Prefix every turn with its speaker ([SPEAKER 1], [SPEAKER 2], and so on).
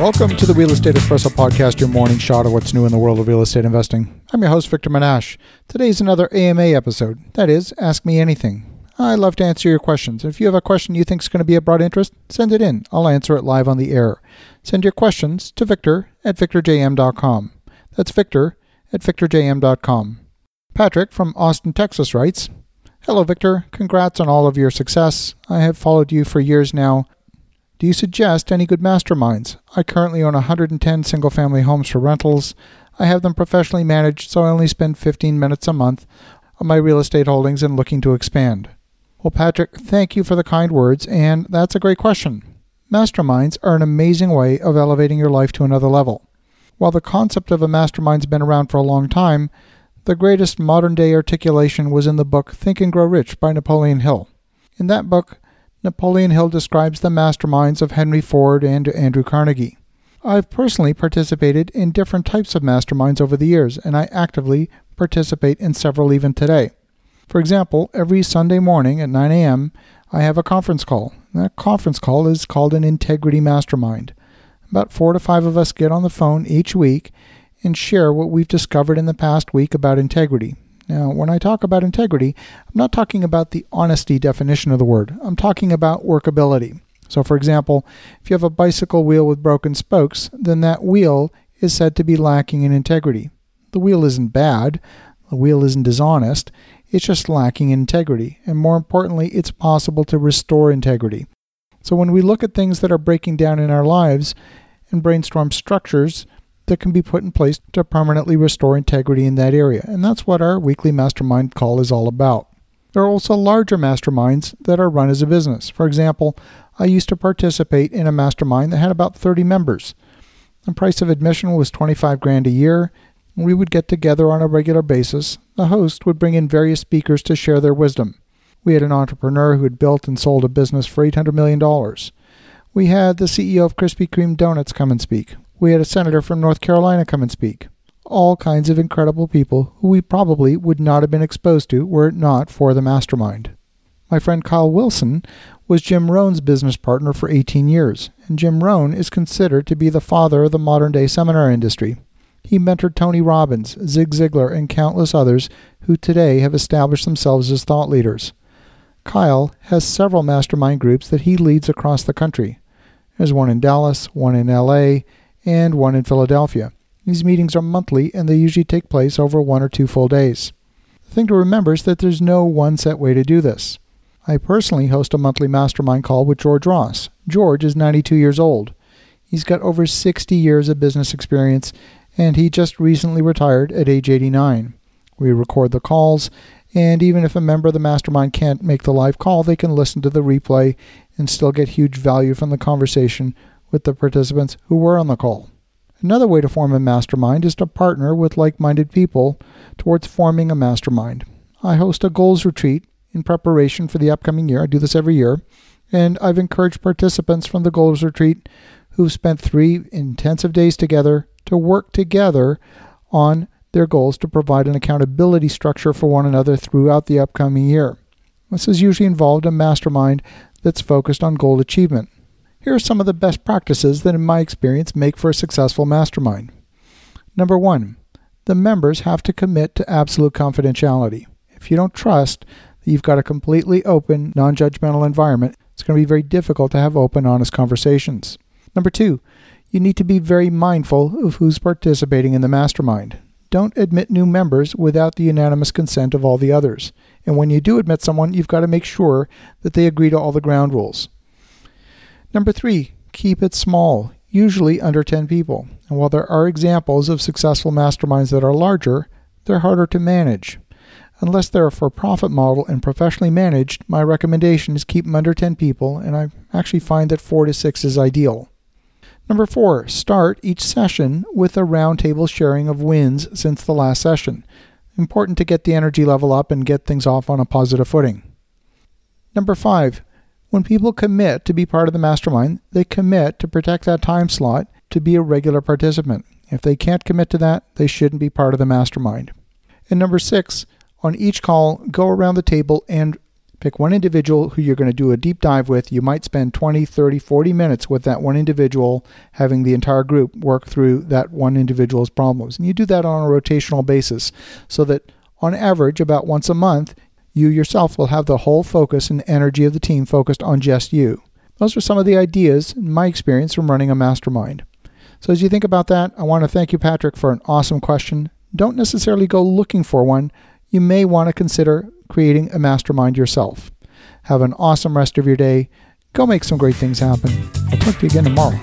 [SPEAKER 1] Welcome to the Real Estate Espresso Podcast, your morning shot of what's new in the world of real estate investing. I'm your host, Victor Menasce. Today's another AMA episode. That is, Ask Me Anything. I love to answer your questions. If you have a question you think is going to be of broad interest, send it in. I'll answer it live on the air. Send your questions to victor at victorjm.com. That's victor at victorjm.com. Patrick from Austin, Texas writes, Hello, Victor. Congrats on all of your success. I have followed you for years now. Do you suggest any good masterminds? I currently own 110 single family homes for rentals. I have them professionally managed, so I only spend 15 minutes a month on my real estate holdings and looking to expand. Well, Patrick, thank you for the kind words, and that's a great question. Masterminds are an amazing way of elevating your life to another level. While the concept of a mastermind's been around for a long time, the greatest modern day articulation was in the book Think and Grow Rich by Napoleon Hill. In that book, Napoleon Hill describes the masterminds of Henry Ford and Andrew Carnegie. I've personally participated in different types of masterminds over the years, and I actively participate in several even today. For example, every Sunday morning at 9 a.m., I have a conference call. That conference call is called an Integrity Mastermind. About four to five of us get on the phone each week and share what we've discovered in the past week about integrity. Now, when I talk about integrity, I'm not talking about the honesty definition of the word. I'm talking about workability. So, for example, if you have a bicycle wheel with broken spokes, then that wheel is said to be lacking in integrity. The wheel isn't bad, the wheel isn't dishonest, it's just lacking in integrity. And more importantly, it's possible to restore integrity. So, when we look at things that are breaking down in our lives and brainstorm structures that can be put in place to permanently restore integrity in that area. And that's what our weekly mastermind call is all about. There are also larger masterminds that are run as a business. For example, I used to participate in a mastermind that had about 30 members. The price of admission was 25 grand a year. We would get together on a regular basis. The host would bring in various speakers to share their wisdom. We had an entrepreneur who had built and sold a business for $800 million. We had the CEO of Krispy Kreme Donuts come and speak. We had a senator from North Carolina come and speak. All kinds of incredible people who we probably would not have been exposed to were it not for the mastermind. My friend Kyle Wilson was Jim Rohn's business partner for 18 years, and Jim Rohn is considered to be the father of the modern day seminar industry. He mentored Tony Robbins, Zig Ziglar, and countless others who today have established themselves as thought leaders. Kyle has several mastermind groups that he leads across the country. There's one in Dallas, one in LA, and one in Philadelphia. These meetings are monthly and they usually take place over one or two full days. The thing to remember is that there's no one set way to do this. I personally host a monthly mastermind call with George Ross. George is 92 years old. He's got over 60 years of business experience and he just recently retired at age 89. We record the calls, and even if a member of the mastermind can't make the live call, they can listen to the replay and still get huge value from the conversation with the participants who were on the call. Another way to form a mastermind is to partner with like minded people towards forming a mastermind. I host a goals retreat in preparation for the upcoming year. I do this every year. And I've encouraged participants from the goals retreat who've spent three intensive days together to work together on their goals to provide an accountability structure for one another throughout the upcoming year. This has usually involved a mastermind that's focused on goal achievement. Here are some of the best practices that, in my experience, make for a successful mastermind. Number one, the members have to commit to absolute confidentiality. If you don't trust that you've got a completely open, non judgmental environment, it's going to be very difficult to have open, honest conversations. Number two, you need to be very mindful of who's participating in the mastermind. Don't admit new members without the unanimous consent of all the others. And when you do admit someone, you've got to make sure that they agree to all the ground rules. Number three, keep it small, usually under 10 people. And while there are examples of successful masterminds that are larger, they're harder to manage. Unless they're a for profit model and professionally managed, my recommendation is keep them under 10 people, and I actually find that 4 to 6 is ideal. Number 4, start each session with a roundtable sharing of wins since the last session. Important to get the energy level up and get things off on a positive footing. Number 5, when people commit to be part of the mastermind, they commit to protect that time slot to be a regular participant. If they can't commit to that, they shouldn't be part of the mastermind. And number six, on each call, go around the table and Pick one individual who you're going to do a deep dive with. You might spend 20, 30, 40 minutes with that one individual, having the entire group work through that one individual's problems. And you do that on a rotational basis so that on average, about once a month, you yourself will have the whole focus and energy of the team focused on just you. Those are some of the ideas, in my experience, from running a mastermind. So, as you think about that, I want to thank you, Patrick, for an awesome question. Don't necessarily go looking for one. You may want to consider creating a mastermind yourself. Have an awesome rest of your day. Go make some great things happen. I'll talk to you again tomorrow.